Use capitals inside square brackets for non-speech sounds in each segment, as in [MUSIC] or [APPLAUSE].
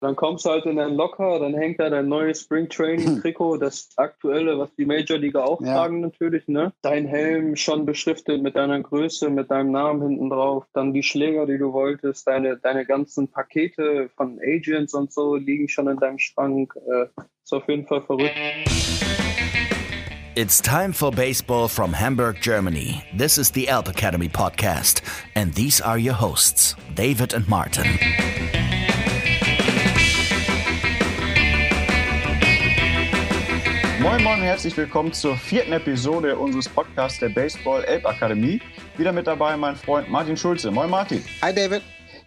Dann kommst du halt in dein Locker, dann hängt da dein neues Spring Training Trikot, [CLEARS THROAT] das aktuelle, was die Major Liga auch ja. tragen natürlich, ne? Dein Helm schon beschriftet mit deiner Größe, mit deinem Namen hinten drauf, dann die Schläger, die du wolltest, deine, deine ganzen Pakete von Agents und so liegen schon in deinem Schrank. Äh, ist auf jeden Fall verrückt. It's time for baseball from Hamburg, Germany. This is the Alp Academy podcast, and these are your hosts, David and Martin. Moin Moin und herzlich willkommen zur vierten Episode unseres Podcasts der Baseball Elb Akademie. Wieder mit dabei mein Freund Martin Schulze. Moin Martin. Hi David.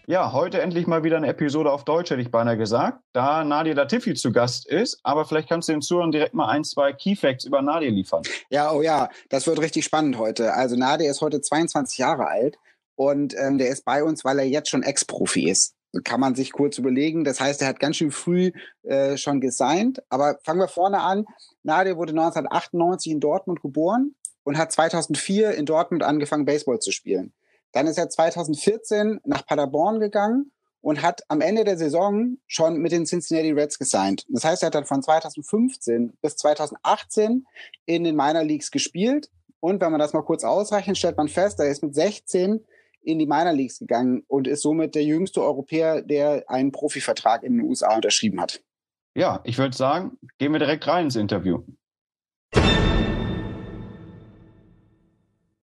Ja, heute endlich mal wieder eine Episode auf Deutsch, hätte ich beinahe gesagt, da Nadia Latifi zu Gast ist. Aber vielleicht kannst du den Zuhörern direkt mal ein, zwei Keyfacts über Nadia liefern. Ja, oh ja, das wird richtig spannend heute. Also Nadia ist heute 22 Jahre alt und ähm, der ist bei uns, weil er jetzt schon Ex-Profi ist kann man sich kurz überlegen. Das heißt, er hat ganz schön früh äh, schon gesigned. Aber fangen wir vorne an. Nadia wurde 1998 in Dortmund geboren und hat 2004 in Dortmund angefangen, Baseball zu spielen. Dann ist er 2014 nach Paderborn gegangen und hat am Ende der Saison schon mit den Cincinnati Reds gesigned. Das heißt, er hat dann von 2015 bis 2018 in den Minor Leagues gespielt. Und wenn man das mal kurz ausrechnet, stellt man fest, er ist mit 16 in die Minor Leagues gegangen und ist somit der jüngste Europäer, der einen Profivertrag in den USA unterschrieben hat. Ja, ich würde sagen, gehen wir direkt rein ins Interview.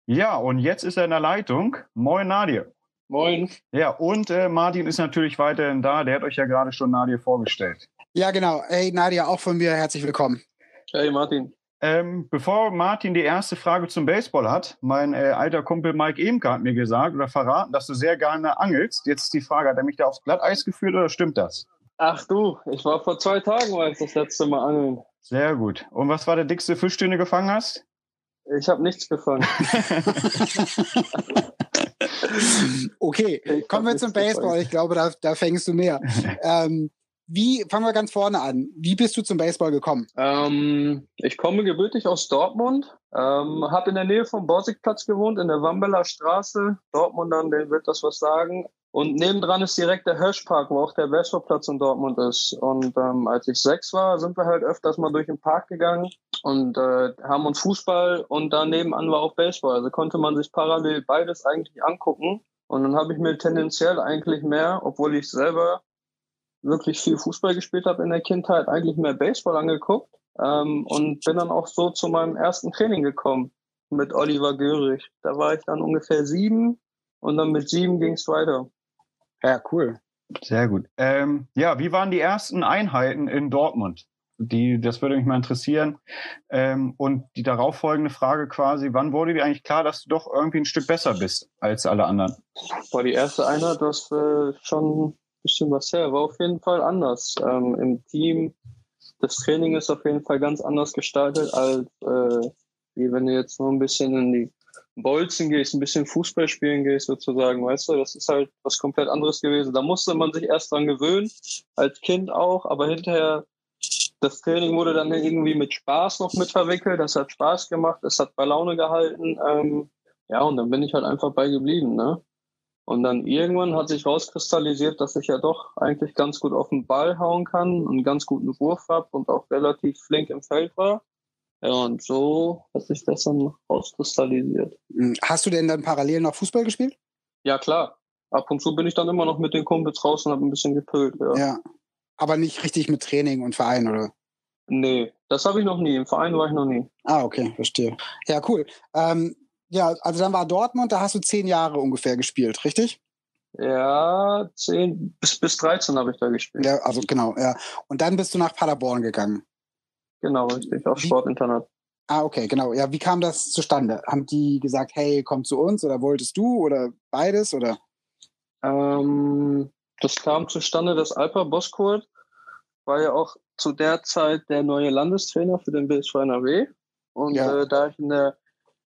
Ja, und jetzt ist er in der Leitung. Moin, Nadir. Moin. Ja, und äh, Martin ist natürlich weiterhin da. Der hat euch ja gerade schon Nadir vorgestellt. Ja, genau. Hey, Nadia, auch von mir herzlich willkommen. Hey, Martin. Ähm, bevor Martin die erste Frage zum Baseball hat, mein äh, alter Kumpel Mike Emke hat mir gesagt oder verraten, dass du sehr gerne angelst. Jetzt ist die Frage, hat er mich da aufs Glatteis geführt oder stimmt das? Ach du, ich war vor zwei Tagen war ich das letzte Mal angeln. Sehr gut. Und was war der dickste Fisch, den du gefangen hast? Ich habe nichts gefangen. [LAUGHS] okay, kommen wir zum Baseball. Gefangen. Ich glaube, da, da fängst du mehr. [LAUGHS] ähm, wie, fangen wir ganz vorne an. Wie bist du zum Baseball gekommen? Ähm, ich komme gebürtig aus Dortmund, ähm, habe in der Nähe vom Borsigplatz gewohnt, in der Wambeler Straße. Dortmund dann, denen wird das was sagen. Und nebendran ist direkt der Hirschpark, wo auch der Baseballplatz in Dortmund ist. Und ähm, als ich sechs war, sind wir halt öfters mal durch den Park gegangen und äh, haben uns Fußball und da nebenan war auch Baseball. Also konnte man sich parallel beides eigentlich angucken. Und dann habe ich mir tendenziell eigentlich mehr, obwohl ich selber wirklich viel Fußball gespielt habe in der Kindheit, eigentlich mehr Baseball angeguckt ähm, und bin dann auch so zu meinem ersten Training gekommen mit Oliver Görig. Da war ich dann ungefähr sieben und dann mit sieben ging es weiter. Ja, cool. Sehr gut. Ähm, ja, wie waren die ersten Einheiten in Dortmund? Die, das würde mich mal interessieren. Ähm, und die darauffolgende Frage quasi, wann wurde dir eigentlich klar, dass du doch irgendwie ein Stück besser bist als alle anderen? War die erste Einheit, das äh, schon bisschen was her. War auf jeden Fall anders. Ähm, Im Team, das Training ist auf jeden Fall ganz anders gestaltet, als äh, wie wenn du jetzt nur ein bisschen in die Bolzen gehst, ein bisschen Fußball spielen gehst, sozusagen, weißt du, das ist halt was komplett anderes gewesen. Da musste man sich erst dran gewöhnen, als Kind auch, aber hinterher, das Training wurde dann irgendwie mit Spaß noch mit verwickelt, das hat Spaß gemacht, es hat bei Laune gehalten, ähm, ja, und dann bin ich halt einfach bei geblieben, ne? Und dann irgendwann hat sich rauskristallisiert, dass ich ja doch eigentlich ganz gut auf den Ball hauen kann, einen ganz guten Wurf habe und auch relativ flink im Feld war. Ja, und so hat sich das dann rauskristallisiert. Hm, hast du denn dann parallel noch Fußball gespielt? Ja, klar. Ab und zu bin ich dann immer noch mit den Kumpels raus und habe ein bisschen gepölt. Ja. ja. Aber nicht richtig mit Training und Verein, oder? Nee, das habe ich noch nie. Im Verein war ich noch nie. Ah, okay, verstehe. Ja, cool. Ähm, ja, also dann war Dortmund, da hast du zehn Jahre ungefähr gespielt, richtig? Ja, zehn bis, bis 13 habe ich da gespielt. Ja, also genau, ja. Und dann bist du nach Paderborn gegangen. Genau, richtig, auf Sportinternat. Ah, okay, genau. Ja, wie kam das zustande? Haben die gesagt, hey, komm zu uns oder wolltest du oder beides oder? Ähm, das kam zustande, dass Alpa Boskurt war ja auch zu der Zeit der neue Landestrainer für den BSV NRW. Und ja. äh, da ich in der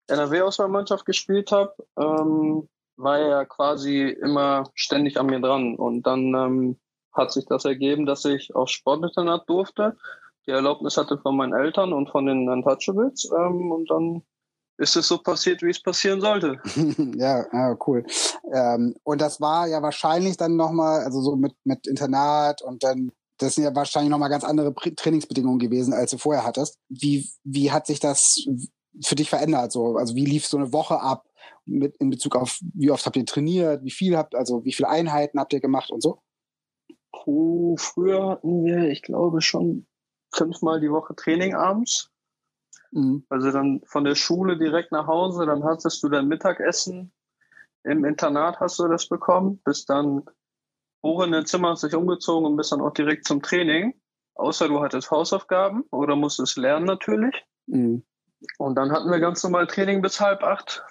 NRW-Auswahlmannschaft gespielt habe, ähm, war er quasi immer ständig an mir dran. Und dann ähm, hat sich das ergeben, dass ich aufs Sportinternat durfte, die Erlaubnis hatte von meinen Eltern und von den Untouchables. Ähm, und dann ist es so passiert, wie es passieren sollte. [LAUGHS] ja, ja, cool. Ähm, und das war ja wahrscheinlich dann nochmal, also so mit, mit Internat und dann, das sind ja wahrscheinlich nochmal ganz andere Trainingsbedingungen gewesen, als du vorher hattest. Wie, wie hat sich das für dich verändert? So, also wie lief so eine Woche ab mit, in Bezug auf, wie oft habt ihr trainiert, wie viel habt, also wie viele Einheiten habt ihr gemacht und so? Puh, früher hatten wir, ich glaube, schon fünfmal die Woche Training abends. Mhm. Also dann von der Schule direkt nach Hause, dann hattest du dein Mittagessen. Im Internat hast du das bekommen, bist dann hoch in dein Zimmer, hast dich umgezogen und bist dann auch direkt zum Training. Außer du hattest Hausaufgaben oder musstest lernen natürlich. Mhm. Und dann hatten wir ganz normal Training bis halb acht,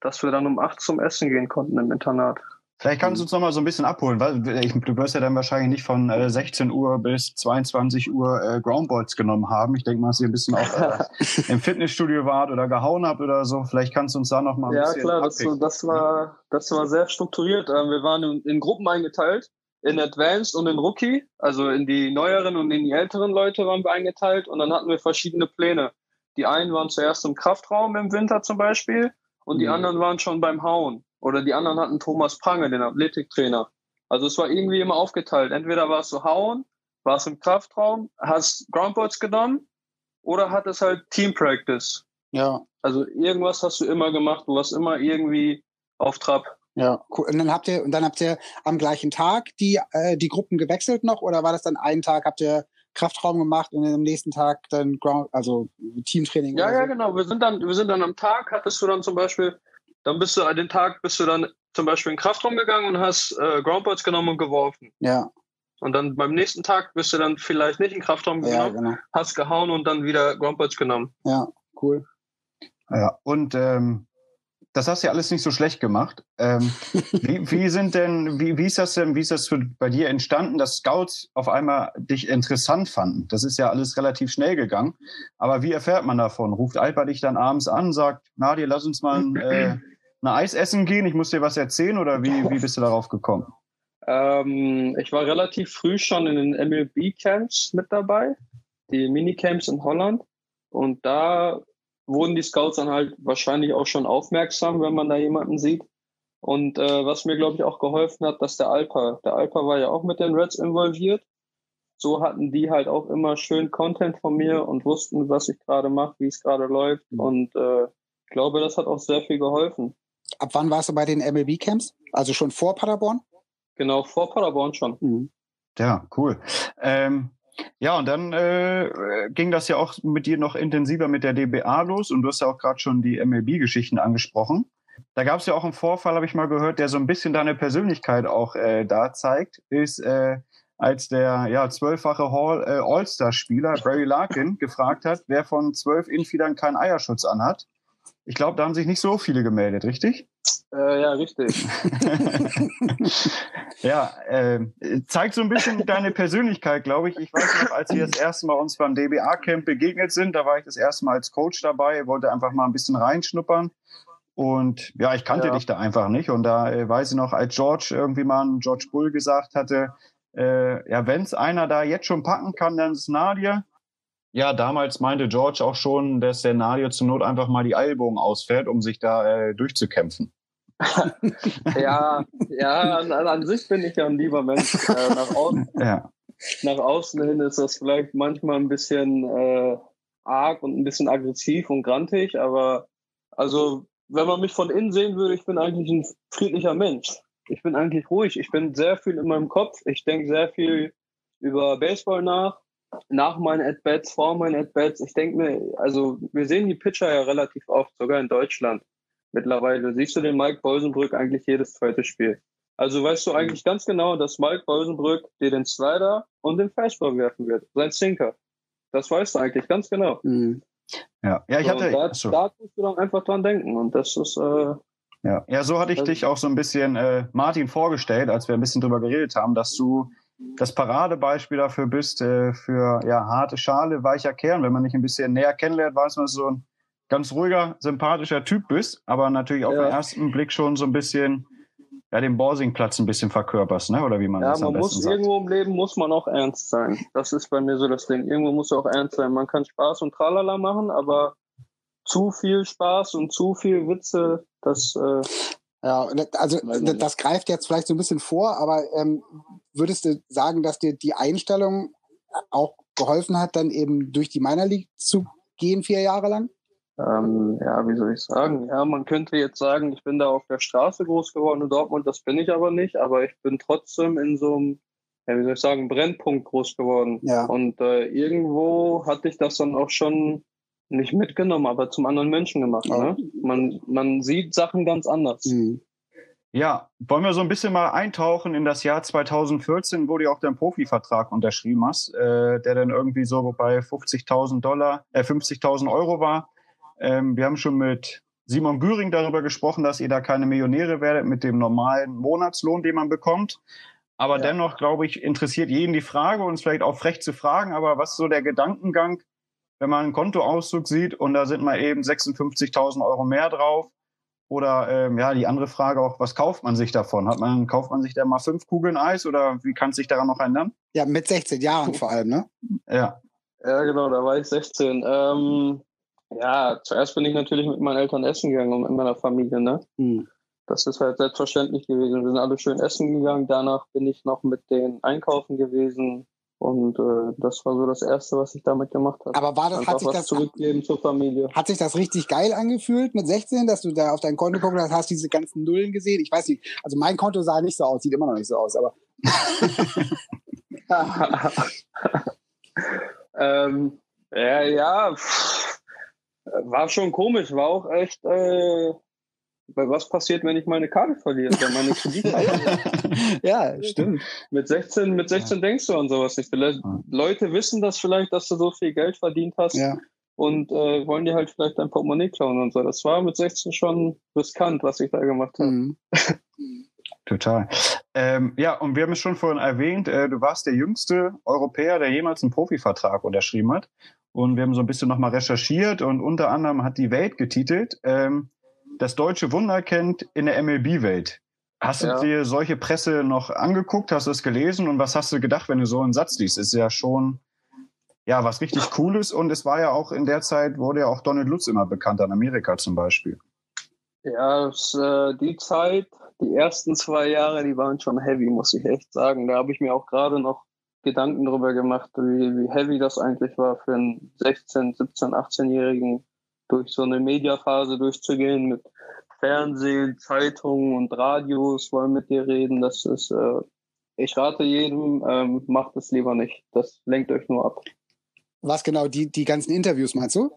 dass wir dann um acht zum Essen gehen konnten im Internat. Vielleicht kannst du uns noch mal so ein bisschen abholen, weil ich, du wirst ja dann wahrscheinlich nicht von äh, 16 Uhr bis 22 Uhr äh, Groundballs genommen haben. Ich denke mal, dass ihr ein bisschen auch äh, im Fitnessstudio wart oder gehauen habt oder so. Vielleicht kannst du uns da noch mal ein ja, bisschen Ja klar, das, das, war das war sehr strukturiert. Ähm, wir waren in, in Gruppen eingeteilt, in Advanced und in Rookie, also in die neueren und in die älteren Leute waren wir eingeteilt und dann hatten wir verschiedene Pläne. Die einen waren zuerst im Kraftraum im Winter zum Beispiel und die mhm. anderen waren schon beim Hauen. Oder die anderen hatten Thomas Prange, den Athletiktrainer. Also es war irgendwie immer aufgeteilt. Entweder warst du hauen, warst im Kraftraum, hast Groundboards genommen oder hattest halt Team Practice. Ja. Also irgendwas hast du immer gemacht, du warst immer irgendwie auf Trab. Ja, cool. Und dann habt ihr, und dann habt ihr am gleichen Tag die, äh, die Gruppen gewechselt noch oder war das dann einen Tag, habt ihr Kraftraum gemacht und am nächsten Tag dann Ground, also Teamtraining? Ja, ja, so? genau. Wir sind dann, wir sind dann am Tag, hattest du dann zum Beispiel dann bist du an den Tag, bist du dann zum Beispiel in den Kraftraum gegangen und hast äh, Groundballs genommen und geworfen. Ja. Und dann beim nächsten Tag bist du dann vielleicht nicht in den Kraftraum ja, genommen, genau. hast gehauen und dann wieder Groundballs genommen. Ja, cool. Ja, und ähm, das hast du ja alles nicht so schlecht gemacht. Ähm, [LAUGHS] wie, wie sind denn, wie, wie ist das denn, wie ist das für, bei dir entstanden, dass Scouts auf einmal dich interessant fanden? Das ist ja alles relativ schnell gegangen. Aber wie erfährt man davon? Ruft Alper dich dann abends an, sagt, Nadia, lass uns mal ein, [CLEARS THROAT] äh, ein Eis essen gehen, ich muss dir was erzählen oder wie, wie bist du darauf gekommen? Ähm, ich war relativ früh schon in den MLB-Camps mit dabei, die Minicamps in Holland. Und da wurden die Scouts dann halt wahrscheinlich auch schon aufmerksam, wenn man da jemanden sieht. Und äh, was mir, glaube ich, auch geholfen hat, dass der Alpa, der Alpa war ja auch mit den Reds involviert. So hatten die halt auch immer schön Content von mir und wussten, was ich gerade mache, wie es gerade läuft. Mhm. Und äh, ich glaube, das hat auch sehr viel geholfen. Ab wann warst du bei den MLB-Camps? Also schon vor Paderborn? Genau, vor Paderborn schon. Mhm. Ja, cool. Ähm, ja, und dann äh, ging das ja auch mit dir noch intensiver mit der DBA los und du hast ja auch gerade schon die MLB-Geschichten angesprochen. Da gab es ja auch einen Vorfall, habe ich mal gehört, der so ein bisschen deine Persönlichkeit auch äh, da zeigt, ist, äh, als der ja, zwölffache äh, All-Star-Spieler Barry Larkin [LAUGHS] gefragt hat, wer von zwölf Infidern keinen Eierschutz anhat. Ich glaube, da haben sich nicht so viele gemeldet, richtig? Äh, ja, richtig. [LAUGHS] ja, äh, zeigt so ein bisschen deine Persönlichkeit, glaube ich. Ich weiß noch, als wir das erste Mal uns beim DBA-Camp begegnet sind, da war ich das erste Mal als Coach dabei, wollte einfach mal ein bisschen reinschnuppern. Und ja, ich kannte ja. dich da einfach nicht. Und da äh, weiß ich noch, als George irgendwie mal George Bull gesagt hatte, äh, ja, wenn es einer da jetzt schon packen kann, dann ist Nadia. Ja, damals meinte George auch schon, dass der Nadia zur Not einfach mal die Eilbogen ausfährt, um sich da äh, durchzukämpfen. [LAUGHS] ja, ja, an, an, sich bin ich ja ein lieber Mensch. Äh, nach, außen, ja. nach außen hin ist das vielleicht manchmal ein bisschen äh, arg und ein bisschen aggressiv und grantig, aber also wenn man mich von innen sehen würde, ich bin eigentlich ein friedlicher Mensch. Ich bin eigentlich ruhig. Ich bin sehr viel in meinem Kopf. Ich denke sehr viel über Baseball nach nach meinen At-Bats, vor meinen At-Bats. Ich denke mir, also wir sehen die Pitcher ja relativ oft, sogar in Deutschland. Mittlerweile siehst du den Mike Bolsenbrück eigentlich jedes zweite Spiel. Also weißt du eigentlich ganz genau, dass Mike Bolsenbrück dir den Slider und den Fastball werfen wird, sein Sinker. Das weißt du eigentlich ganz genau. Mhm. Ja, ja, ich hatte. So, da, so. da musst du dann einfach dran denken und das ist. Äh, ja. ja, so hatte ich dich auch so ein bisschen äh, Martin vorgestellt, als wir ein bisschen drüber geredet haben, dass du das Paradebeispiel dafür bist, äh, für ja, harte Schale, weicher Kern. Wenn man dich ein bisschen näher kennenlernt, weiß man, dass du so ein ganz ruhiger, sympathischer Typ bist, aber natürlich auf ja. den ersten Blick schon so ein bisschen ja, den Borsingplatz ein bisschen verkörperst, ne? oder wie man ja, das am man muss sagt. irgendwo im Leben muss man auch ernst sein. Das ist bei mir so das Ding. Irgendwo muss auch ernst sein. Man kann Spaß und Tralala machen, aber zu viel Spaß und zu viel Witze. Das äh, ja, also das greift jetzt vielleicht so ein bisschen vor, aber ähm, würdest du sagen, dass dir die Einstellung auch geholfen hat, dann eben durch die Minor League zu gehen, vier Jahre lang? Ähm, ja, wie soll ich sagen? Ja, man könnte jetzt sagen, ich bin da auf der Straße groß geworden in Dortmund, das bin ich aber nicht, aber ich bin trotzdem in so einem, ja, wie soll ich sagen, Brennpunkt groß geworden. Ja. Und äh, irgendwo hatte ich das dann auch schon nicht mitgenommen, aber zum anderen Menschen gemacht. Ja. Ne? Man, man sieht Sachen ganz anders. Mhm. Ja, wollen wir so ein bisschen mal eintauchen in das Jahr 2014, wo du auch deinen Profivertrag unterschrieben hast, äh, der dann irgendwie so bei 50.000 Dollar, äh, 50.000 Euro war. Ähm, wir haben schon mit Simon Güring darüber gesprochen, dass ihr da keine Millionäre werdet mit dem normalen Monatslohn, den man bekommt. Aber Ja. dennoch, glaube ich, interessiert jeden die Frage und es vielleicht auch frech zu fragen, aber was ist so der Gedankengang, wenn man einen Kontoauszug sieht und da sind mal eben 56.000 Euro mehr drauf? Oder ähm, ja, die andere Frage auch, was kauft man sich davon? Hat man, kauft man sich da mal fünf Kugeln Eis oder wie kann es sich daran noch ändern? Ja, mit 16 Jahren vor allem, ne? Ja. Ja, genau, da war ich 16. Ähm, ja, zuerst bin ich natürlich mit meinen Eltern essen gegangen und mit meiner Familie, ne? Mhm. Das ist halt selbstverständlich gewesen. Wir sind alle schön essen gegangen. Danach bin ich noch mit denen einkaufen gewesen. Und äh, das war so das Erste, was ich damit gemacht habe. Aber war das, Einfach hat sich das, zurückgeben zur Familie. hat sich das richtig geil angefühlt mit 16, dass du da auf dein Konto guckst, hast, hast diese ganzen Nullen gesehen? Ich weiß nicht, also mein Konto sah nicht so aus, sieht immer noch nicht so aus, aber [LAUGHS] ähm, ja, ja, pff, war schon komisch. War auch echt, äh, weil was passiert, wenn ich meine Karte verliere? Ja, meine Kreditkarte. [LAUGHS] ja, stimmt. Mit 16, mit 16 denkst du an sowas nicht. Vielleicht, Leute wissen das vielleicht, dass du so viel Geld verdient hast Ja. und äh, wollen dir halt vielleicht dein Portemonnaie klauen und so. Das war mit 16 schon riskant, was ich da gemacht habe. Mhm. Total. Ähm, ja, und wir haben es schon vorhin erwähnt, äh, du warst der jüngste Europäer, der jemals einen Profivertrag unterschrieben hat. Und wir haben so ein bisschen nochmal recherchiert und unter anderem hat die Welt getitelt, ähm, das deutsche Wunder kennt in der MLB-Welt. Hast du Ja. dir solche Presse noch angeguckt, hast du es gelesen und was hast du gedacht, wenn du so einen Satz liest? Ist ja schon ja was richtig Cooles und es war ja auch in der Zeit, wurde ja auch Donald Lutz immer bekannt, an Amerika zum Beispiel. Ja, äh, die Zeit, die ersten zwei Jahre, die waren schon heavy, muss ich echt sagen. Da habe ich mir auch gerade noch Gedanken drüber gemacht, wie, wie heavy das eigentlich war für einen 16, 17, 18-Jährigen, durch so eine Mediaphase durchzugehen mit Fernsehen, Zeitungen und Radios wollen mit dir reden. Das ist, äh, ich rate jedem, ähm, macht es lieber nicht. Das lenkt euch nur ab. Was genau, die, die ganzen Interviews meinst du?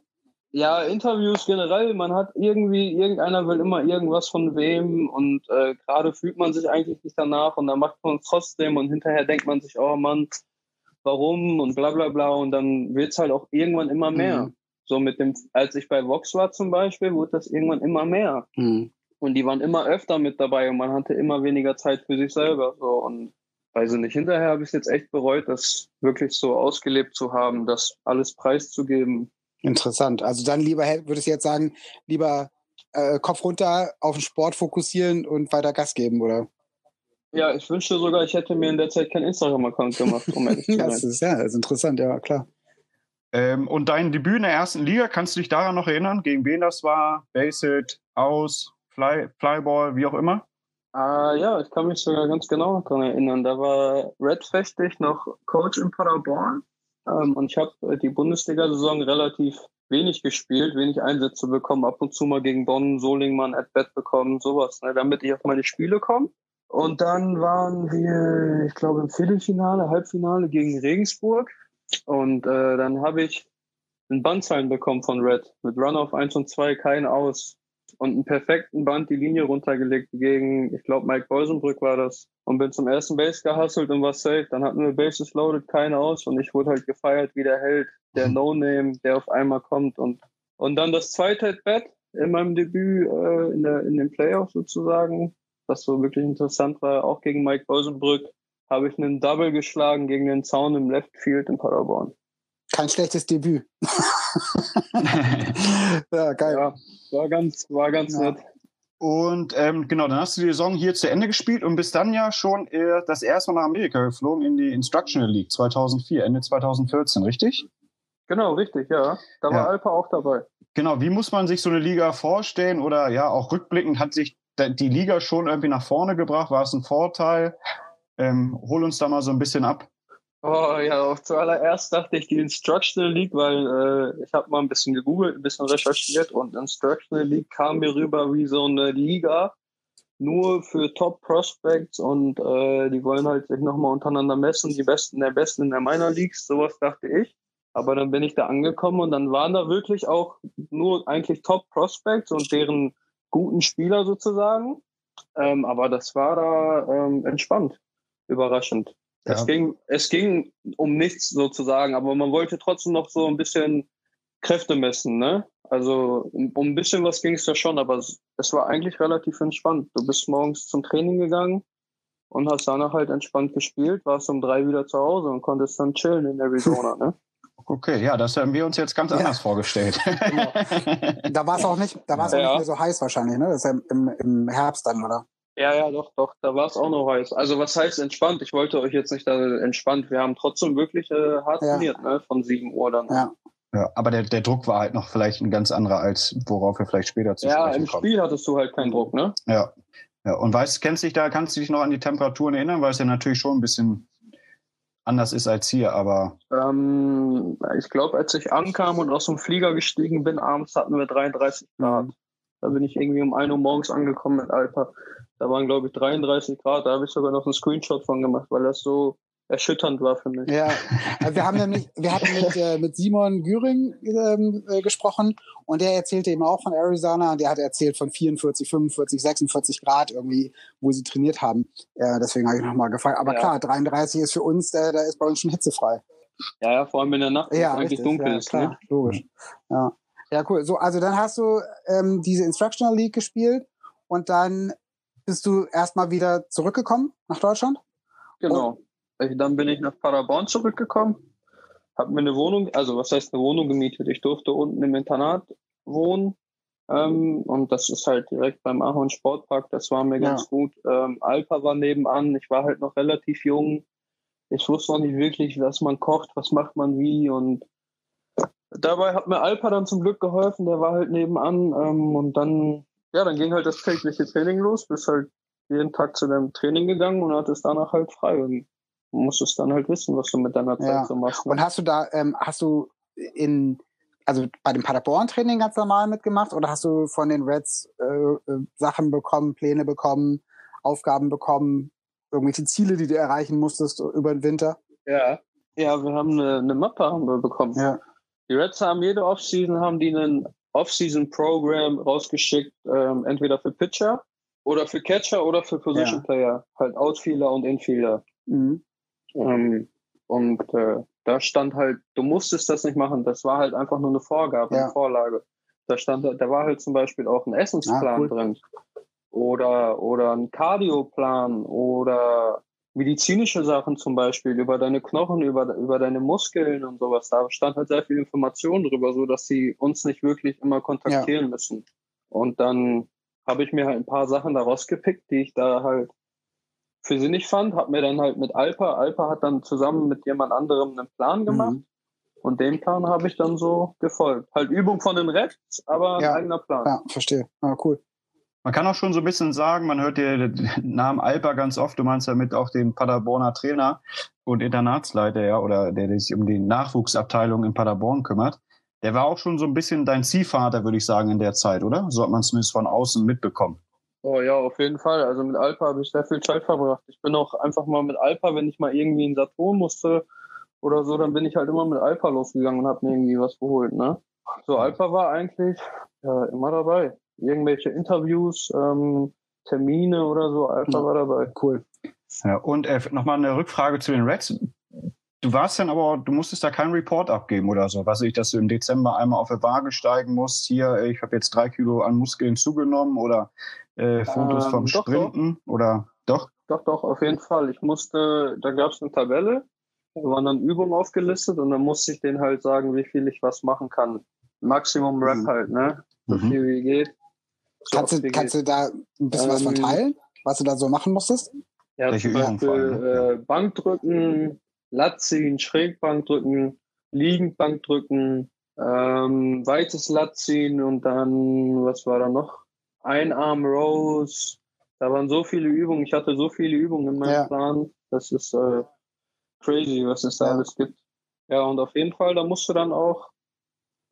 Ja, Interviews generell, man hat irgendwie, irgendeiner will immer irgendwas von wem und äh, gerade fühlt man sich eigentlich nicht danach und dann macht man es trotzdem und hinterher denkt man sich, oh Mann, warum und bla bla bla und dann wird's halt auch irgendwann immer mehr. Mhm. So mit dem, als ich bei Vox war zum Beispiel, wurde das irgendwann immer mehr. Mhm. Und die waren immer öfter mit dabei und man hatte immer weniger Zeit für sich selber. So und weiß ich nicht, hinterher habe ich jetzt echt bereut, das wirklich so ausgelebt zu haben, das alles preiszugeben. Interessant. Also dann lieber, würdest du jetzt sagen, lieber äh, Kopf runter, auf den Sport fokussieren und weiter Gas geben, oder? Ja, ich wünschte sogar, ich hätte mir in der Zeit kein Instagram-Account gemacht, um ehrlich [LAUGHS] zu Das sein. ist, ja, das ist interessant, ja, klar. Ähm, und dein Debüt in der ersten Liga, kannst du dich daran noch erinnern, gegen wen das war? Base-Hit, Aus, Fly, Flyball, wie auch immer? Ah, ja, ich kann mich sogar ganz genau daran erinnern. Da war Red Festig noch Coach in Paderborn. Ähm, und ich habe äh, die Bundesliga-Saison relativ wenig gespielt, wenig Einsätze bekommen, ab und zu mal gegen Bonn, Solingmann, At-Bat bekommen, sowas, ne, damit ich auf meine Spiele komme. Und dann waren wir, ich glaube, im Viertelfinale, Halbfinale gegen Regensburg. Und äh, dann habe ich einen Bandzeilen bekommen von Red mit Run auf 1 und 2, kein Aus. Und einen perfekten Band die Linie runtergelegt gegen, ich glaube, Mike Beusenbrück war das. Und bin zum ersten Base gehustelt und war safe. Dann hatten wir Bases loaded, keine aus. Und ich wurde halt gefeiert wie der Held, der No-Name, der auf einmal kommt. Und, und dann das zweite At-Bat in meinem Debüt äh, in, der, in den Playoffs sozusagen, was so wirklich interessant war, auch gegen Mike Beusenbrück, habe ich einen Double geschlagen gegen den Zaun im Left Field in Paderborn. Kein schlechtes Debüt. [LAUGHS] ja, geil. Ja, war ganz, war ganz Ja. nett. Und ähm, genau, dann hast du die Saison hier zu Ende gespielt und bist dann ja schon äh, das erste Mal nach Amerika geflogen in die Instructional League 2004, Ende 2014, richtig? Genau, richtig, ja. Da war Ja. Alpa auch dabei. Genau, wie muss man sich so eine Liga vorstellen? Oder ja, auch rückblickend hat sich die Liga schon irgendwie nach vorne gebracht? War es ein Vorteil? Ähm, hol uns da mal so ein bisschen ab. Oh ja, zuallererst dachte ich die Instructional League, weil äh, ich habe mal ein bisschen gegoogelt, ein bisschen recherchiert und Instructional League kam mir rüber wie so eine Liga nur für Top Prospects und äh, die wollen halt sich nochmal untereinander messen, die Besten der Besten in der Minor Leagues, sowas dachte ich. Aber dann bin ich da angekommen und dann waren da wirklich auch nur eigentlich Top Prospects und deren guten Spieler sozusagen. Ähm, aber das war da ähm, entspannt, überraschend. Ja. Es, ging, es ging um nichts sozusagen, aber man wollte trotzdem noch so ein bisschen Kräfte messen, ne? Also um, um ein bisschen was ging es da schon, aber es, es war eigentlich relativ entspannt. Du bist morgens zum Training gegangen und hast danach halt entspannt gespielt, warst um drei wieder zu Hause und konntest dann chillen in Arizona, ne? [LAUGHS] Okay, ja, das haben wir uns jetzt ganz Ja. anders vorgestellt. [LAUGHS] Da war es auch nicht, da war es auch Ja. nicht mehr so heiß wahrscheinlich, ne? Das ist ja im, im Herbst dann, oder? Ja, ja, doch, doch, da war es auch noch heiß. Also was heißt entspannt? Ich wollte euch jetzt nicht da entspannt. Wir haben trotzdem wirklich äh, hart Ja. trainiert, ne? Von 7 Uhr dann. Ja. ja, aber der, der Druck war halt noch vielleicht ein ganz anderer, als worauf wir vielleicht später zu Ja, sprechen im kommen. Spiel hattest du halt keinen Druck, ne? Ja. ja. Und weißt, kennst dich da, kannst du dich noch an die Temperaturen erinnern, weil es ja natürlich schon ein bisschen anders ist als hier, aber Ähm, ich glaube, als ich ankam und aus dem Flieger gestiegen bin, abends hatten wir 33 Grad. Da bin ich irgendwie um 1 Uhr morgens angekommen mit Alpa. Da waren, glaube ich, 33 Grad. Da habe ich sogar noch einen Screenshot von gemacht, weil das so erschütternd war für mich. Ja, wir haben nämlich, wir hatten mit, äh, mit Simon Güring ähm, äh, gesprochen und der erzählte eben auch von Arizona und der hat erzählt von 44, 45, 46 Grad irgendwie, wo sie trainiert haben. Ja, deswegen habe ich nochmal gefragt. Aber Ja. klar, 33 ist für uns, äh, da ist bei uns schon hitzefrei. Ja, ja, vor allem in der Nacht, wenn Ja, es eigentlich dunkel ja, ist. klar, Ne? logisch. Ja. ja, cool. So, also dann hast du ähm, diese Instructional League gespielt und dann bist du erstmal wieder zurückgekommen nach Deutschland? Genau. Ich, dann bin ich nach Paderborn zurückgekommen, habe mir eine Wohnung, also was heißt eine Wohnung gemietet? Ich durfte unten im Internat wohnen. Ähm, und das ist halt direkt beim Ahorn Sportpark, das war mir Ja. ganz gut. Ähm, Alpa war nebenan, ich war halt noch relativ jung. Ich wusste noch nicht wirklich, was man kocht, was macht man wie und dabei hat mir Alpa dann zum Glück geholfen, der war halt nebenan ähm, und dann, ja, dann ging halt das tägliche Training los, bist halt jeden Tag zu deinem Training gegangen und hattest danach halt frei und musstest dann halt wissen, was du mit deiner Zeit Ja. so machst. Und hast du da, ähm, hast du in, also bei dem Paderborn-Training ganz normal mitgemacht oder hast du von den Reds äh, äh, Sachen bekommen, Pläne bekommen, Aufgaben bekommen, irgendwelche Ziele, die du erreichen musstest über den Winter? Ja. Ja, wir haben eine, eine Mappe haben wir bekommen. Ja. Die Reds haben jede Offseason haben die einen Offseason-Programm rausgeschickt, ähm, entweder für Pitcher oder für Catcher oder für Position Ja. Player, halt Outfielder und Infielder. Mhm. Ähm, und äh, da stand halt, du musstest das nicht machen, das war halt einfach nur eine Vorgabe, Ja. eine Vorlage. Da stand, halt- da war halt zum Beispiel auch ein Essensplan Ah, cool. drin. Oder, oder ein Cardioplan oder medizinische Sachen zum Beispiel über deine Knochen, über, über deine Muskeln und sowas. Da stand halt sehr viel Information drüber, so dass sie uns nicht wirklich immer kontaktieren müssen. Und dann habe ich mir halt ein paar Sachen da rausgepickt, die ich da halt für sinnig fand, habe mir dann halt mit Alpa, Alpa hat dann zusammen mit jemand anderem einen Plan gemacht Mhm. und den Plan habe ich dann so gefolgt. Halt Übung von den Rechts, aber Ja. ein eigener Plan. Ja, verstehe. Ah, cool. Man kann auch schon so ein bisschen sagen, man hört den Namen Alpa ganz oft, du meinst damit auch den Paderborner Trainer und Internatsleiter, ja, oder der sich um die Nachwuchsabteilung in Paderborn kümmert. Der war auch schon so ein bisschen dein Ziehvater, würde ich sagen, in der Zeit, oder? So hat man es zumindest von außen mitbekommen. Oh ja, auf jeden Fall. Also mit Alpa habe ich sehr viel Zeit verbracht. Ich bin auch einfach mal mit Alpa, wenn ich mal irgendwie in Saturn musste oder so, dann bin ich halt immer mit Alpa losgegangen und habe mir irgendwie was geholt, ne? So, Alpa war eigentlich ja, immer dabei. Irgendwelche Interviews, ähm, Termine oder so, Alpa Ja. war dabei. Cool. Ja, und äh, nochmal eine Rückfrage zu den Reds. Du warst dann aber, du musstest da keinen Report abgeben oder so. Was ich, dass du im Dezember einmal auf die Waage steigen musst. Hier, ich habe jetzt drei Kilo an Muskeln zugenommen oder äh, Fotos Ähm, vom doch, Sprinten oder doch? Doch, doch, auf jeden Fall. Ich musste, da gab es eine Tabelle, da waren dann Übungen aufgelistet und dann musste ich denen halt sagen, wie viel ich was machen kann. Maximum Rap Mhm. halt, ne? So Mhm. viel wie geht. So Kannst du, kannst du da ein bisschen was Ähm, teilen, was du da so machen musstest? Ja, Welche zum Übungen Beispiel äh, Bankdrücken, Lat ziehen, Schrägbankdrücken, liegend Bankdrücken, ähm, weites Lat ziehen und dann, was war da noch? Einarm Rows. Da waren so viele Übungen. Ich hatte so viele Übungen in meinem ja. Plan. Das ist äh, crazy, was es da ja. alles gibt. Ja, und auf jeden Fall, da musst du dann auch,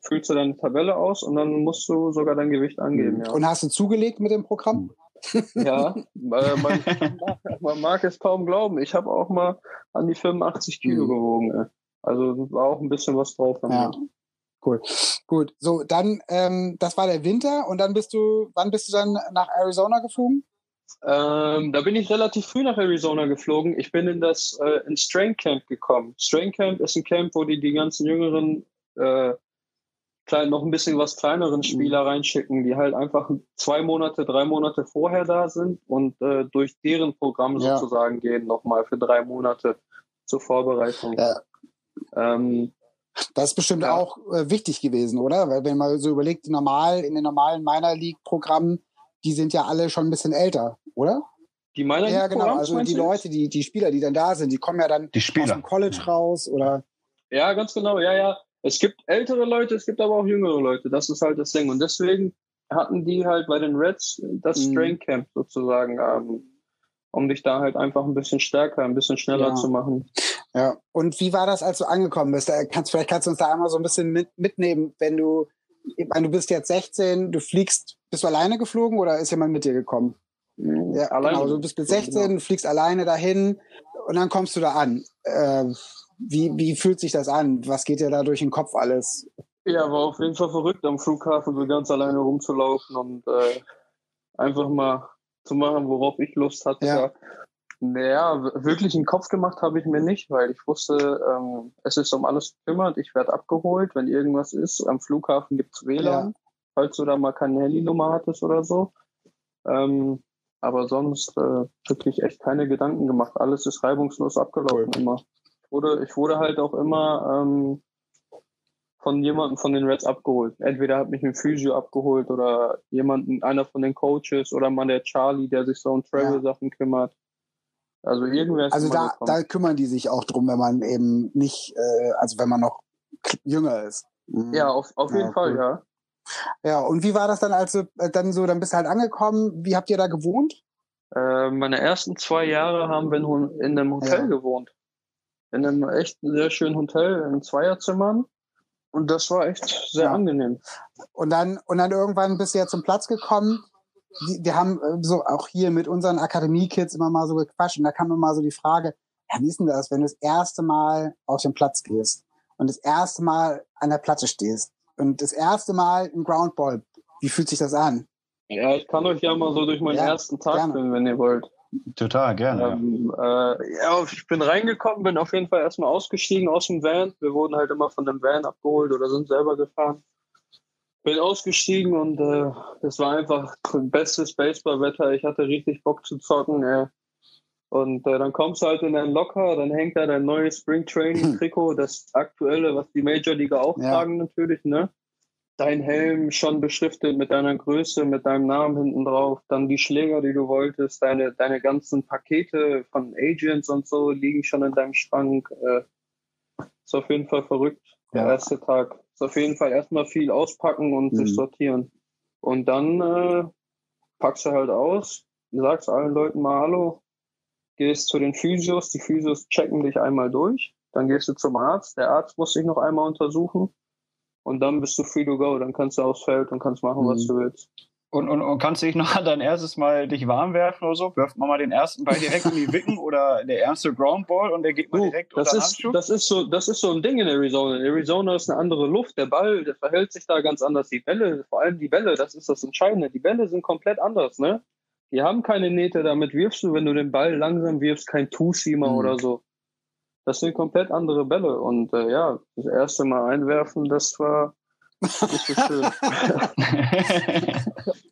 füllst du deine Tabelle aus und dann musst du sogar dein Gewicht angeben. Ja. Und hast du zugelegt mit dem Programm? Ja, [LAUGHS] man, man, mag es kaum glauben. Ich habe auch mal an die 85 Kilo mhm. gewogen. Also war auch ein bisschen was drauf. Ja. Cool. Gut. So, dann, ähm, das war der Winter und dann bist du, wann bist du dann nach Arizona geflogen? Ähm, da bin ich relativ früh nach Arizona geflogen. Ich bin in das äh, in Strain Camp gekommen. Strain Camp ist ein Camp, wo die die ganzen jüngeren, äh, klein, noch ein bisschen was kleineren mhm. Spieler reinschicken, die halt einfach zwei Monate, drei Monate vorher da sind und äh, durch deren Programm ja. sozusagen gehen nochmal für drei Monate zur Vorbereitung. Ja. Ähm, das ist bestimmt ja. auch äh, wichtig gewesen, oder? Weil wenn man so überlegt, normal in den normalen Minor League Programmen, die sind ja alle schon ein bisschen älter, oder? Die Minor League Ja, genau. Also die Leute, die die Spieler, die dann da sind, die kommen ja dann aus dem College raus, oder? Ja, ganz genau. Ja, ja. Es gibt ältere Leute, es gibt aber auch jüngere Leute. Das ist halt das Ding. Und deswegen hatten die halt bei den Reds das mhm. Strain Camp sozusagen, ähm, um dich da halt einfach ein bisschen stärker, ein bisschen schneller ja. zu machen. Ja, und wie war das, als du angekommen bist? Kannst, vielleicht kannst du uns da einmal so ein bisschen mit, mitnehmen, wenn du, ich meine, du bist jetzt 16, du fliegst, bist du alleine geflogen oder ist jemand mit dir gekommen? Mhm, ja, alleine. Genau, du bist mit 16, genau. fliegst alleine dahin und dann kommst du da an. Äh, wie, wie fühlt sich das an? Was geht dir da durch den Kopf alles? Ja, war auf jeden Fall verrückt, am Flughafen so ganz alleine rumzulaufen und äh, einfach mal zu machen, worauf ich Lust hatte. Ja. Naja, wirklich einen Kopf gemacht habe ich mir nicht, weil ich wusste, ähm, es ist um alles gekümmert, ich werde abgeholt, wenn irgendwas ist. Am Flughafen gibt es WLAN, ja. falls du da mal keine Handynummer hattest oder so. Ähm, aber sonst äh, wirklich echt keine Gedanken gemacht. Alles ist reibungslos abgelaufen cool. immer. Ich wurde, ich wurde halt auch immer ähm, von jemandem von den Reds abgeholt. Entweder hat mich ein Physio abgeholt oder jemanden, einer von den Coaches oder mal der Charlie, der sich so um Travel-Sachen ja. kümmert. Also irgendwer Also da, da kümmern die sich auch drum, wenn man eben nicht, äh, also wenn man noch jünger ist. Mhm. Ja, auf, auf jeden ja, Fall, cool. ja. Ja, und wie war das dann, als du äh, dann so, dann bist du halt angekommen? Wie habt ihr da gewohnt? Äh, meine ersten zwei Jahre haben wir in einem Hotel ja. gewohnt. In einem echt sehr schönen Hotel, in Zweierzimmern. Und das war echt sehr ja. angenehm. Und dann, und dann irgendwann bist du ja zum Platz gekommen wir haben äh, so auch hier mit unseren Akademie-Kids immer mal so gequatscht und da kam immer so die Frage, ja, wie ist denn das, wenn du das erste Mal auf den Platz gehst und das erste Mal an der Platte stehst und das erste Mal im Groundball, wie fühlt sich das an? Ja, ich kann euch ja mal so durch meinen ja, ersten Tag führen, wenn ihr wollt. Total, gerne. Ähm, äh, ja, ich bin reingekommen, bin auf jeden Fall erstmal ausgestiegen aus dem Van. Wir wurden halt immer von dem Van abgeholt oder sind selber gefahren bin ausgestiegen und äh, es war einfach bestes Baseballwetter. Ich hatte richtig Bock zu zocken. Äh. Und dann kommst du halt in dein Locker, dann hängt da dein neues Spring Training Trikot, das aktuelle, was die Major League auch ja. tragen natürlich, ne? Dein Helm schon beschriftet mit deiner Größe, mit deinem Namen hinten drauf, dann die Schläger, die du wolltest, deine, deine ganzen Pakete von Agents und so liegen schon in deinem Schrank. Äh, ist auf jeden Fall verrückt, der ja. erste Tag ist auf jeden Fall erstmal viel auspacken und mhm. sich sortieren. Und dann äh, packst du halt aus, sagst allen Leuten mal Hallo, gehst zu den Physios, die Physios checken dich einmal durch, dann gehst du zum Arzt, der Arzt muss dich noch einmal untersuchen und dann bist du free to go, dann kannst du aufs Feld und kannst machen, mhm. was du willst. Und, und, und kannst du dich noch an [LAUGHS] dein erstes Mal dich warm werfen oder so? Wirft man mal den ersten Ball direkt in die Wicken oder der erste Groundball und der geht mal direkt das unter ist, Das ist, so, das ist so ein Ding in Arizona. In Arizona ist eine andere Luft. Der Ball, der verhält sich da ganz anders. Die Bälle, vor allem die Bälle, das ist das Entscheidende. Die Bälle sind komplett anders, ne? Die haben keine Nähte, damit wirfst du, wenn du den Ball langsam wirfst, kein Two-Seamer mhm. oder so. Das sind komplett andere Bälle. Und äh, ja, das erste Mal einwerfen, das war nicht so schön. [LAUGHS]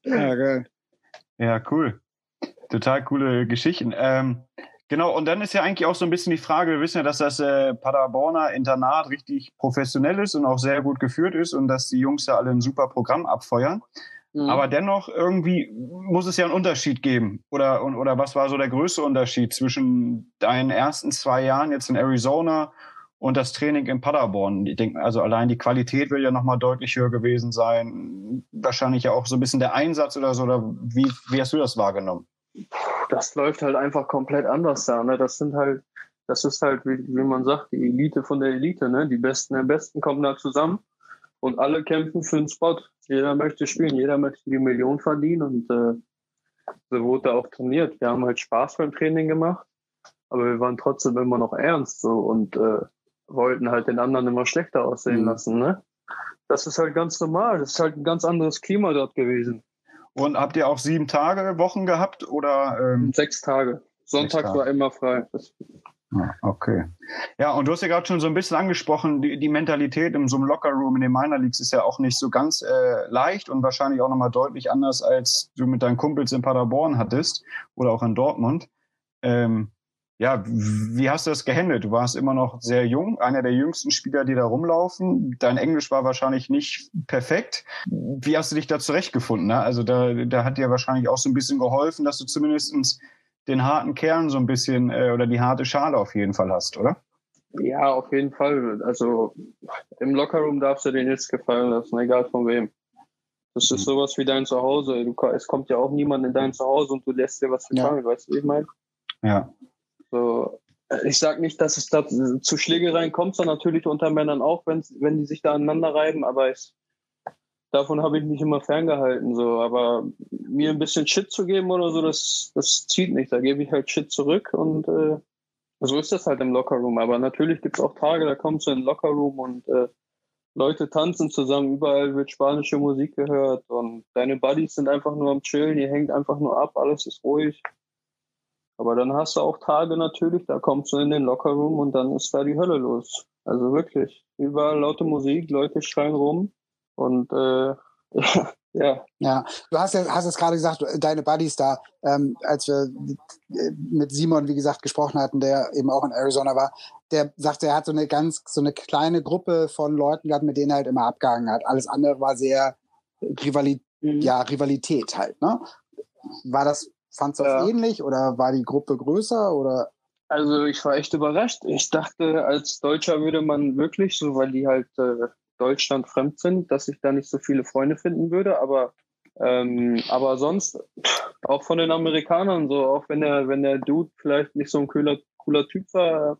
ja, geil. Ja, cool. Total coole Geschichten. Ähm, genau, und dann ist ja eigentlich auch so ein bisschen die Frage, wir wissen ja, dass das äh, Paderborner Internat richtig professionell ist und auch sehr gut geführt ist und dass die Jungs ja alle ein super Programm abfeuern. Mhm. Aber dennoch irgendwie muss es ja einen Unterschied geben. Oder, oder was war so der größte Unterschied zwischen deinen ersten zwei Jahren jetzt in Arizona und das Training in Paderborn. Ich denke, also allein die Qualität wird ja nochmal deutlich höher gewesen sein. Wahrscheinlich ja auch so ein bisschen der Einsatz oder so. Oder wie, wie hast du das wahrgenommen? Das läuft halt einfach komplett anders da. Ne? Das sind halt, das ist halt, wie, wie man sagt, die Elite von der Elite. Ne? Die Besten der Besten kommen da zusammen und alle kämpfen für einen Spot. Jeder möchte spielen, jeder möchte die Million verdienen und äh, so wurde auch trainiert. Wir haben halt Spaß beim Training gemacht, aber wir waren trotzdem immer noch ernst so und äh, wollten halt den anderen immer schlechter aussehen mhm. lassen. Ne? Das ist halt ganz normal. Das ist halt ein ganz anderes Klima dort gewesen. Und habt ihr auch sieben Tage Wochen gehabt oder? Ähm Sechs Tage. Sonntag Tage. war immer frei. Das okay. Ja, und du hast ja gerade schon so ein bisschen angesprochen, die, die Mentalität in so einem Lockerroom in den Minor Leagues ist ja auch nicht so ganz äh, leicht und wahrscheinlich auch nochmal deutlich anders, als du mit deinen Kumpels in Paderborn hattest oder auch in Dortmund. Ähm, ja, wie hast du das gehandelt? Du warst immer noch sehr jung, einer der jüngsten Spieler, die da rumlaufen. Dein Englisch war wahrscheinlich nicht perfekt. Wie hast du dich da zurechtgefunden? Ne? Also da, da hat dir wahrscheinlich auch so ein bisschen geholfen, dass du zumindest den harten Kern so ein bisschen äh, oder die harte Schale auf jeden Fall hast, oder? Ja, auf jeden Fall. Also im Lockerroom darfst du dir nichts gefallen lassen, egal von wem. Das ist mhm. sowas wie dein Zuhause. Du, es kommt ja auch niemand in dein Zuhause und du lässt dir was gefallen, ja. weißt du, wie ich meine? Ja. So, ich sage nicht, dass es da zu Schlägereien kommt, sondern natürlich unter Männern auch, wenn, wenn die sich da aneinander reiben, aber ich, davon habe ich mich immer ferngehalten. So. Aber mir ein bisschen Shit zu geben oder so, das, das zieht nicht. Da gebe ich halt Shit zurück und äh, so ist das halt im Lockerroom. Aber natürlich gibt es auch Tage, da kommst du in den Lockerroom und äh, Leute tanzen zusammen, überall wird spanische Musik gehört und deine Buddies sind einfach nur am Chillen, ihr hängt einfach nur ab, alles ist ruhig. Aber dann hast du auch Tage natürlich, da kommst du in den Lockerroom und dann ist da die Hölle los. Also wirklich. Überall laute Musik, Leute schreien rum und äh, [LAUGHS] ja. Ja, du hast ja hast es gerade gesagt, deine Buddies da, ähm, als wir mit Simon, wie gesagt, gesprochen hatten, der eben auch in Arizona war, der sagte, er hat so eine ganz, so eine kleine Gruppe von Leuten gehabt, mit denen er halt immer abgehangen hat. Alles andere war sehr Rivali mhm. ja, Rivalität halt, ne? War das Fandst du das ja. ähnlich oder war die Gruppe größer oder? Also ich war echt überrascht. Ich dachte, als Deutscher würde man wirklich, so weil die halt äh, Deutschland fremd sind, dass ich da nicht so viele Freunde finden würde. Aber ähm, aber sonst auch von den Amerikanern so, auch wenn der wenn der Dude vielleicht nicht so ein cooler cooler Typ war.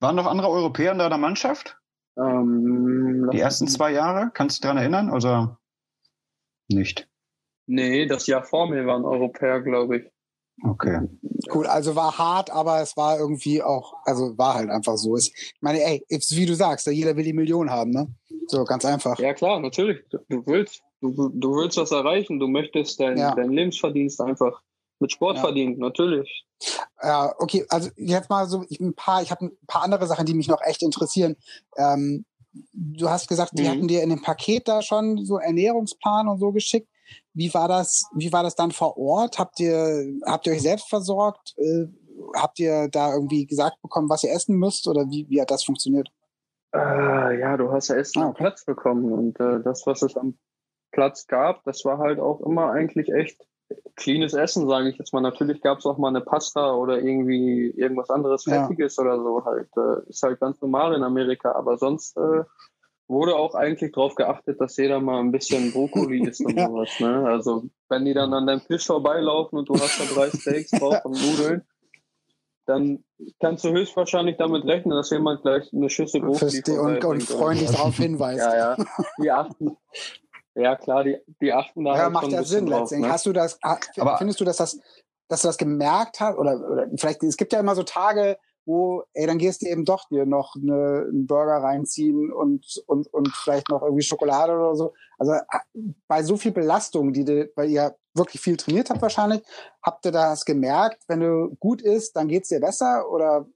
Waren noch andere Europäer in deiner Mannschaft? Ähm, die ersten zwei Jahre, kannst du dich daran erinnern oder nicht? Nee, das Jahr vor mir waren Europäer, glaube ich. Okay. Cool, also war hart, aber es war irgendwie auch, also war halt einfach so. Ich meine, ey, wie du sagst, jeder will die Million haben, ne? So, ganz einfach. Ja, klar, natürlich. Du willst, du, du willst was erreichen, du möchtest dein, ja. dein Lebensverdienst einfach mit Sport ja. verdienen, natürlich. Ja, okay, also jetzt mal so ich, ein paar, ich habe ein paar andere Sachen, die mich noch echt interessieren. Ähm, du hast gesagt, die mhm. hatten dir in dem Paket da schon so Ernährungsplan und so geschickt. Wie war das, wie war das dann vor Ort? Habt ihr, habt ihr euch selbst versorgt? Äh, habt ihr da irgendwie gesagt bekommen, was ihr essen müsst oder wie, wie hat das funktioniert? Äh, ja, du hast ja Essen ah, am Platz bekommen und äh, das, was es am Platz gab, das war halt auch immer eigentlich echt cleanes Essen, sage ich jetzt mal. Natürlich gab es auch mal eine Pasta oder irgendwie irgendwas anderes Fettiges ja. oder so halt. Äh, ist halt ganz normal in Amerika, aber sonst äh, wurde auch eigentlich darauf geachtet, dass jeder mal ein bisschen Brokkoli isst und [LAUGHS] ja. sowas. Ne? Also wenn die dann an deinem Tisch vorbeilaufen und du hast da drei [LAUGHS] Steaks drauf und Nudeln, dann kannst du höchstwahrscheinlich damit rechnen, dass jemand gleich eine Schüssel Brokkoli und, und freundlich darauf hinweist. Ja, ja. Die achten, ja klar, die, die achten da. Ja, halt macht ja Sinn drauf, letztendlich. Ne? Hast du das, Aber findest du, dass das, dass du das gemerkt hast? Oder, oder vielleicht, es gibt ja immer so Tage, wo, ey, dann gehst du eben doch dir noch eine, einen Burger reinziehen und, und, und vielleicht noch irgendwie Schokolade oder so. Also bei so viel Belastung, die du, weil ihr wirklich viel trainiert habt wahrscheinlich, habt ihr das gemerkt, wenn du gut isst, dann geht's dir besser oder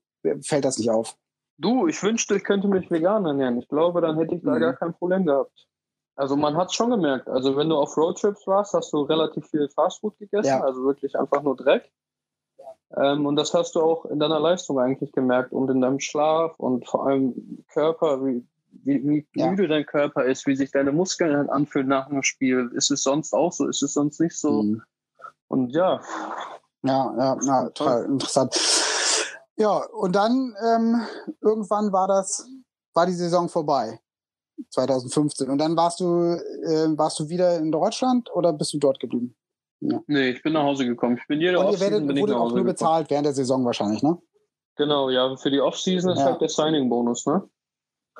fällt das nicht auf? Du, ich wünschte, ich könnte mich vegan ernähren. Ich glaube, dann hätte ich da mhm. gar kein Problem gehabt. Also man hat schon gemerkt. Also wenn du auf Roadtrips warst, hast du relativ viel Fastfood gegessen, ja. also wirklich einfach nur Dreck. Ähm, und das hast du auch in deiner Leistung eigentlich gemerkt und in deinem Schlaf und vor allem Körper, wie, wie, wie ja. müde dein Körper ist, wie sich deine Muskeln halt anfühlen nach einem Spiel. Ist es sonst auch so? Ist es sonst nicht so? Mhm. Und ja. Ja, ja, ja, total interessant. Ja, und dann ähm, irgendwann war das, war die Saison vorbei. 2015. Und dann warst du, äh, warst du wieder in Deutschland oder bist du dort geblieben? Ja. Nee, ich bin nach Hause gekommen. Ich bin jede Und ihr werdet, wurde auch nur gekommen. bezahlt während der Saison wahrscheinlich, ne? Genau, ja, für die Offseason ist halt der Signing-Bonus, ne?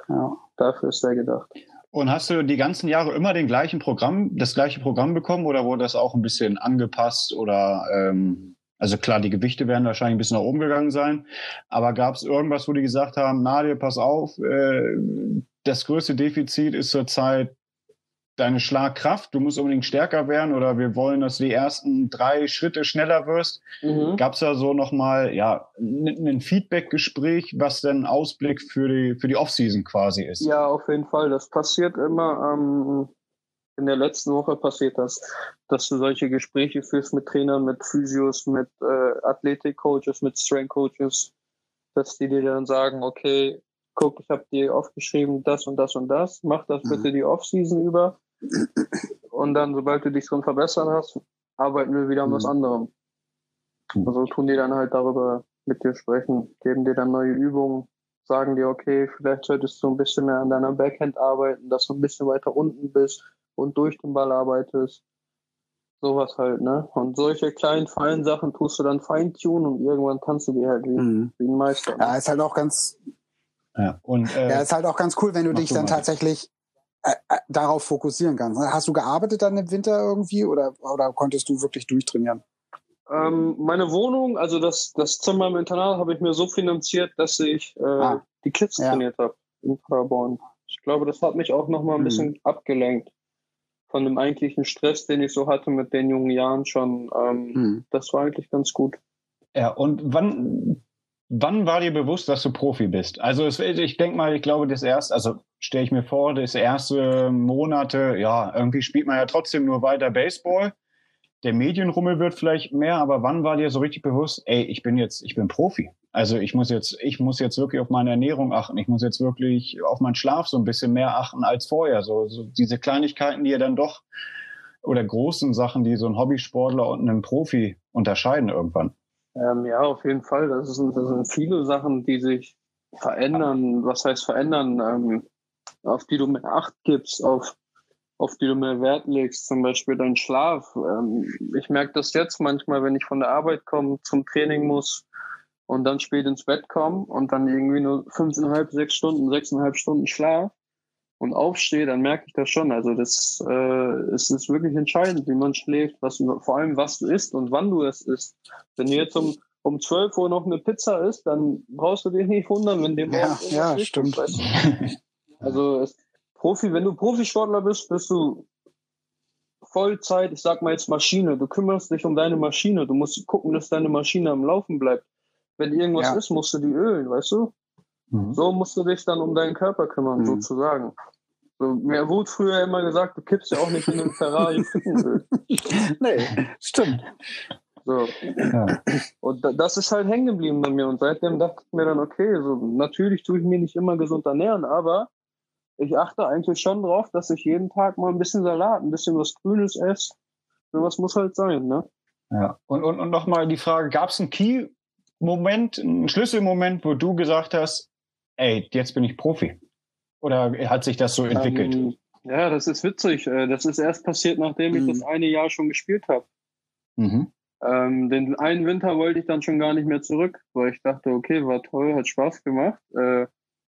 Ja. Dafür ist der gedacht. Und hast du die ganzen Jahre immer den gleichen Programm, das gleiche Programm bekommen oder wurde das auch ein bisschen angepasst oder ähm, also klar, die Gewichte werden wahrscheinlich ein bisschen nach oben gegangen sein, aber gab es irgendwas, wo die gesagt haben, Nadia, pass auf, äh, das größte Defizit ist zurzeit deine Schlagkraft, du musst unbedingt stärker werden oder wir wollen, dass du die ersten drei Schritte schneller wirst. Mhm. Gab es da so nochmal ja, ein Feedback-Gespräch, was denn Ausblick für die, für die Offseason quasi ist? Ja, auf jeden Fall. Das passiert immer ähm, in der letzten Woche passiert das, dass du solche Gespräche führst mit Trainern, mit Physios, mit äh, Athletik-Coaches, mit Strength-Coaches, dass die dir dann sagen, okay, guck, ich habe dir aufgeschrieben, das und das und das, mach das bitte mhm. die Offseason über. Und dann, sobald du dich schon verbessern hast, arbeiten wir wieder an was mhm. anderem. Mhm. Also tun die dann halt darüber mit dir sprechen, geben dir dann neue Übungen, sagen dir, okay, vielleicht solltest du ein bisschen mehr an deiner Backhand arbeiten, dass du ein bisschen weiter unten bist und durch den Ball arbeitest. Sowas halt, ne? Und solche kleinen, feinen Sachen tust du dann feintunen und irgendwann kannst du die halt wie, mhm. wie ein Meister. Ne? Ja, ist halt auch ganz, ja, und, äh, ja, ist halt auch ganz cool, wenn du dich dann tatsächlich äh, äh, darauf fokussieren kannst. Hast du gearbeitet dann im Winter irgendwie oder, oder konntest du wirklich durchtrainieren? Ähm, meine Wohnung, also das, das Zimmer im Internat habe ich mir so finanziert, dass ich äh, ah, die Kids ja. trainiert habe in Paderborn. Ich glaube, das hat mich auch nochmal ein mhm. bisschen abgelenkt von dem eigentlichen Stress, den ich so hatte mit den jungen Jahren schon. Ähm, mhm. Das war eigentlich ganz gut. Ja, und wann Wann war dir bewusst, dass du Profi bist? Also es, ich denke mal, ich glaube, das erste, also stelle ich mir vor, das erste Monate, ja, irgendwie spielt man ja trotzdem nur weiter Baseball. Der Medienrummel wird vielleicht mehr, aber wann war dir so richtig bewusst, ey, ich bin jetzt, ich bin Profi. Also ich muss jetzt, ich muss jetzt wirklich auf meine Ernährung achten. Ich muss jetzt wirklich auf meinen Schlaf so ein bisschen mehr achten als vorher. So, so diese Kleinigkeiten, die ja dann doch oder großen Sachen, die so ein Hobbysportler und einen Profi unterscheiden irgendwann. Ähm, ja, auf jeden Fall. Das sind, das sind viele Sachen, die sich verändern. Was heißt verändern? Ähm, auf die du mehr Acht gibst, auf, auf die du mehr Wert legst, zum Beispiel dein Schlaf. Ähm, ich merke das jetzt manchmal, wenn ich von der Arbeit komme, zum Training muss und dann spät ins Bett komme und dann irgendwie nur fünfeinhalb, sechs Stunden, sechseinhalb Stunden Schlaf und aufstehe, dann merke ich das schon. Also das äh, es ist wirklich entscheidend, wie man schläft, was vor allem was du isst und wann du es isst. Wenn du jetzt um um 12 Uhr noch eine Pizza isst, dann brauchst du dich nicht wundern, wenn dem ja, ja stimmt. Ist, [LAUGHS] also es, Profi, wenn du Profisportler bist, bist du Vollzeit, ich sag mal jetzt Maschine. Du kümmerst dich um deine Maschine. Du musst gucken, dass deine Maschine am Laufen bleibt. Wenn irgendwas ja. ist, musst du die ölen, weißt du? Mhm. So musst du dich dann um deinen Körper kümmern, mhm. sozusagen. So, mir wurde früher immer gesagt, du kippst ja auch nicht in den Ferrari [LAUGHS] nee, stimmt. So. Ja. Und das ist halt hängen geblieben bei mir. Und seitdem dachte ich mir dann, okay, so, natürlich tue ich mir nicht immer gesund ernähren, aber ich achte eigentlich schon drauf, dass ich jeden Tag mal ein bisschen Salat, ein bisschen was Grünes esse. Sowas muss halt sein, ne? Ja. Und, und, und nochmal die Frage, gab es einen Key-Moment, einen Schlüsselmoment, wo du gesagt hast, ey, jetzt bin ich Profi? Oder hat sich das so entwickelt? Ähm, ja, das ist witzig. Äh, das ist erst passiert, nachdem ich mhm. das eine Jahr schon gespielt habe. Mhm. Ähm, den einen Winter wollte ich dann schon gar nicht mehr zurück, weil ich dachte, okay, war toll, hat Spaß gemacht. Äh,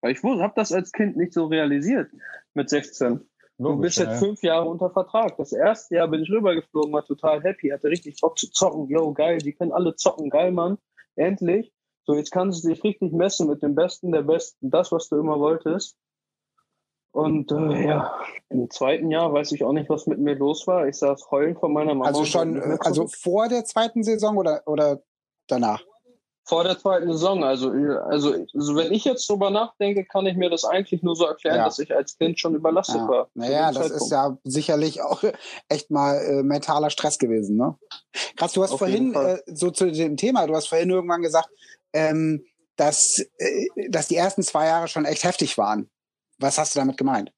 weil ich habe das als Kind nicht so realisiert mit 16. Logisch, du bist jetzt fünf Jahre unter Vertrag. Das erste Jahr bin ich rübergeflogen, war total happy, hatte richtig Bock zu zocken. Yo, geil, die können alle zocken, geil, Mann. Endlich. So, jetzt kannst du dich richtig messen mit dem Besten der Besten. Das, was du immer wolltest. Und äh, ja, im zweiten Jahr weiß ich auch nicht, was mit mir los war. Ich saß heulen von meiner Mama. Also schon, also vor der zweiten Saison oder, oder danach? Vor der zweiten Saison. Also, also, also wenn ich jetzt drüber nachdenke, kann ich mir das eigentlich nur so erklären, ja. dass ich als Kind schon überlastet ja. war. Naja, das Zeitpunkt. ist ja sicherlich auch echt mal äh, mentaler Stress gewesen. Ne? Krass, du hast Auf vorhin äh, so zu dem Thema, du hast vorhin irgendwann gesagt, ähm, dass, äh, dass die ersten zwei Jahre schon echt heftig waren. Was hast du damit gemeint?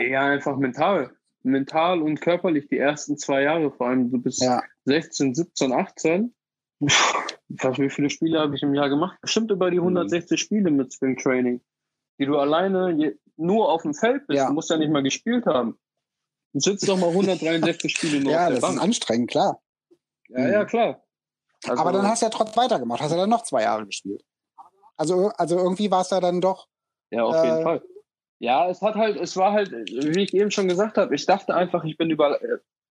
Ja, einfach mental. Mental und körperlich die ersten zwei Jahre, vor allem du bist ja. 16, 17, 18 Was, wie viele Spiele habe ich im Jahr gemacht? Bestimmt über die 160 mhm. Spiele mit Spring Training, die du alleine je, nur auf dem Feld bist. Ja. Du musst ja nicht mal gespielt haben. Du sitzt doch mal 163 Spiele nur ja, auf der Bank. Ja, das ist anstrengend, klar. Ja, ja, klar. Also, Aber dann hast du ja trotzdem weitergemacht. Hast du dann noch zwei Jahre gespielt. Also, also irgendwie war es ja dann doch. Ja, auf jeden äh, Fall. Ja, es hat halt, es war halt, wie ich eben schon gesagt habe, ich dachte einfach, ich bin über,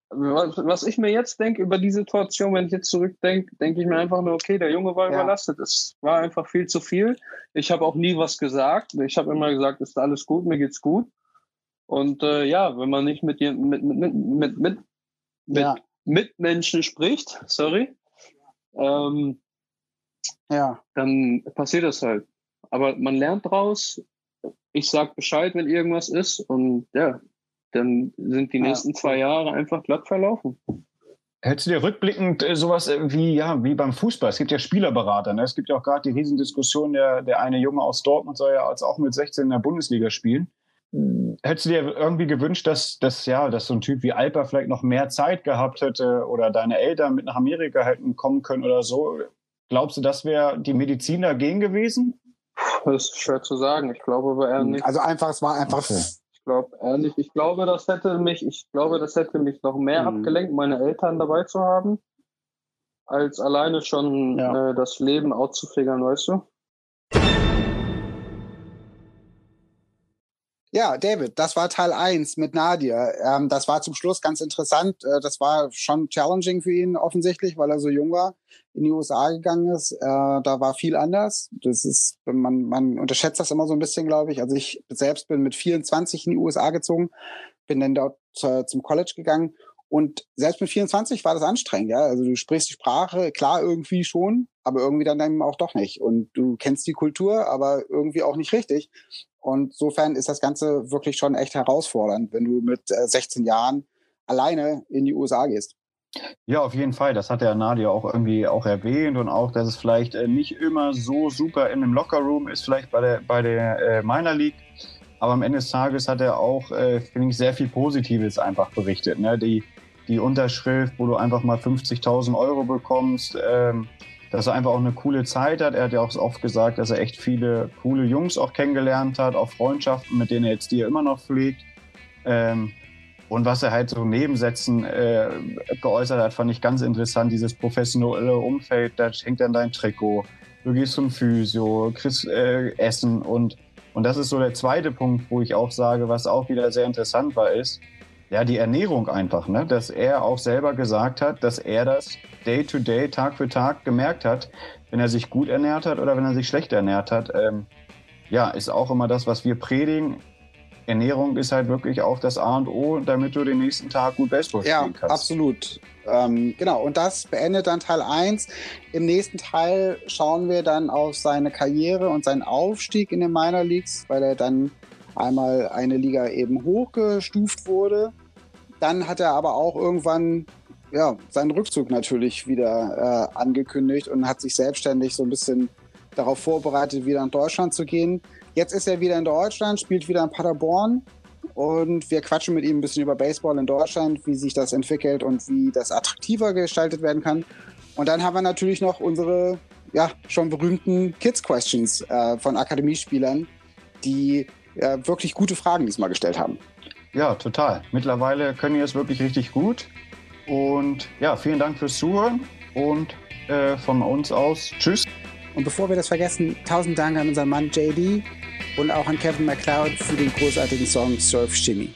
was ich mir jetzt denke über die Situation, wenn ich jetzt zurückdenke, denke ich mir einfach nur, okay, der Junge war ja. überlastet. Es war einfach viel zu viel. Ich habe auch nie was gesagt. Ich habe immer gesagt, ist alles gut, mir geht's gut. Und äh, ja, wenn man nicht mit mit mit mit mit, mit, ja. Mitmenschen spricht, sorry, ähm, ja. dann passiert das halt. Aber man lernt draus. Ich sag Bescheid, wenn irgendwas ist und ja, dann sind die nächsten zwei Jahre einfach glatt verlaufen. Hättest du dir rückblickend äh, sowas wie, ja, wie beim Fußball? Es gibt ja Spielerberater. Ne? Es gibt ja auch gerade die Riesendiskussion, der, der eine Junge aus Dortmund soll ja als auch mit 16 in der Bundesliga spielen. Hättest du dir irgendwie gewünscht, dass, dass, ja, dass so ein Typ wie Alper vielleicht noch mehr Zeit gehabt hätte oder deine Eltern mit nach Amerika hätten kommen können oder so? Glaubst du, das wäre die Medizin dagegen gewesen? Das ist schwer zu sagen. Ich glaube aber eher nicht. Also einfach, es war einfach okay glaube ehrlich, ich glaube, das hätte mich, ich glaube, das hätte mich noch mehr mhm. abgelenkt, meine Eltern dabei zu haben, als alleine schon ja. äh, das Leben auszufigern, weißt du? Ja, David, das war Teil 1 mit Nadia. Ähm, das war zum Schluss ganz interessant. Äh, das war schon challenging für ihn offensichtlich, weil er so jung war, in die USA gegangen ist. Äh, da war viel anders. Das ist, man, man unterschätzt das immer so ein bisschen, glaube ich. Also ich selbst bin mit 24 in die USA gezogen, bin dann dort äh, zum College gegangen und selbst mit 24 war das anstrengend, ja. Also du sprichst die Sprache, klar irgendwie schon, aber irgendwie dann eben auch doch nicht. Und du kennst die Kultur, aber irgendwie auch nicht richtig. Und insofern ist das Ganze wirklich schon echt herausfordernd, wenn du mit 16 äh, Jahren alleine in die USA gehst. Ja, auf jeden Fall. Das hat der Nadia auch irgendwie auch erwähnt und auch, dass es vielleicht äh, nicht immer so super in einem Lockerroom ist, vielleicht bei der, bei der äh, Minor League. Aber am Ende des Tages hat er auch, finde ich, sehr viel Positives einfach berichtet. Ne? Die, die Unterschrift, wo du einfach mal 50.000 Euro bekommst, ähm, dass er einfach auch eine coole Zeit hat. Er hat ja auch oft gesagt, dass er echt viele coole Jungs auch kennengelernt hat, auch Freundschaften, mit denen er jetzt die immer noch pflegt. Ähm, und was er halt so Nebensätzen äh, geäußert hat, fand ich ganz interessant. Dieses professionelle Umfeld, da hängt dann dein Trikot. Du gehst zum Physio, kriegst äh, Essen und, und das ist so der zweite Punkt, wo ich auch sage, was auch wieder sehr interessant war, ist, ja, die Ernährung einfach, ne? dass er auch selber gesagt hat, dass er das Day to Day, Tag für Tag gemerkt hat, wenn er sich gut ernährt hat oder wenn er sich schlecht ernährt hat. Ähm, ja, ist auch immer das, was wir predigen. Ernährung ist halt wirklich auch das A und O, damit du den nächsten Tag gut Baseball ja, spielen kannst. Ja, absolut. Ähm, genau, und das beendet dann Teil 1. Im nächsten Teil schauen wir dann auf seine Karriere und seinen Aufstieg in den Minor Leagues, weil er dann einmal eine Liga eben hochgestuft wurde. Dann hat er aber auch irgendwann ja, seinen Rückzug natürlich wieder äh, angekündigt und hat sich selbstständig so ein bisschen darauf vorbereitet, wieder nach Deutschland zu gehen. Jetzt ist er wieder in Deutschland, spielt wieder in Paderborn und wir quatschen mit ihm ein bisschen über Baseball in Deutschland, wie sich das entwickelt und wie das attraktiver gestaltet werden kann. Und dann haben wir natürlich noch unsere ja, schon berühmten Kids Questions äh, von Akademiespielern, die äh, wirklich gute Fragen diesmal gestellt haben. Ja, total. Mittlerweile können die es wirklich richtig gut. Und ja, vielen Dank fürs Zuhören und äh, von uns aus Tschüss. Und bevor wir das vergessen, tausend Dank an unseren Mann JD und auch an Kevin McLeod für den großartigen Song Surf Shimmy.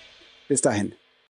Bis dahin.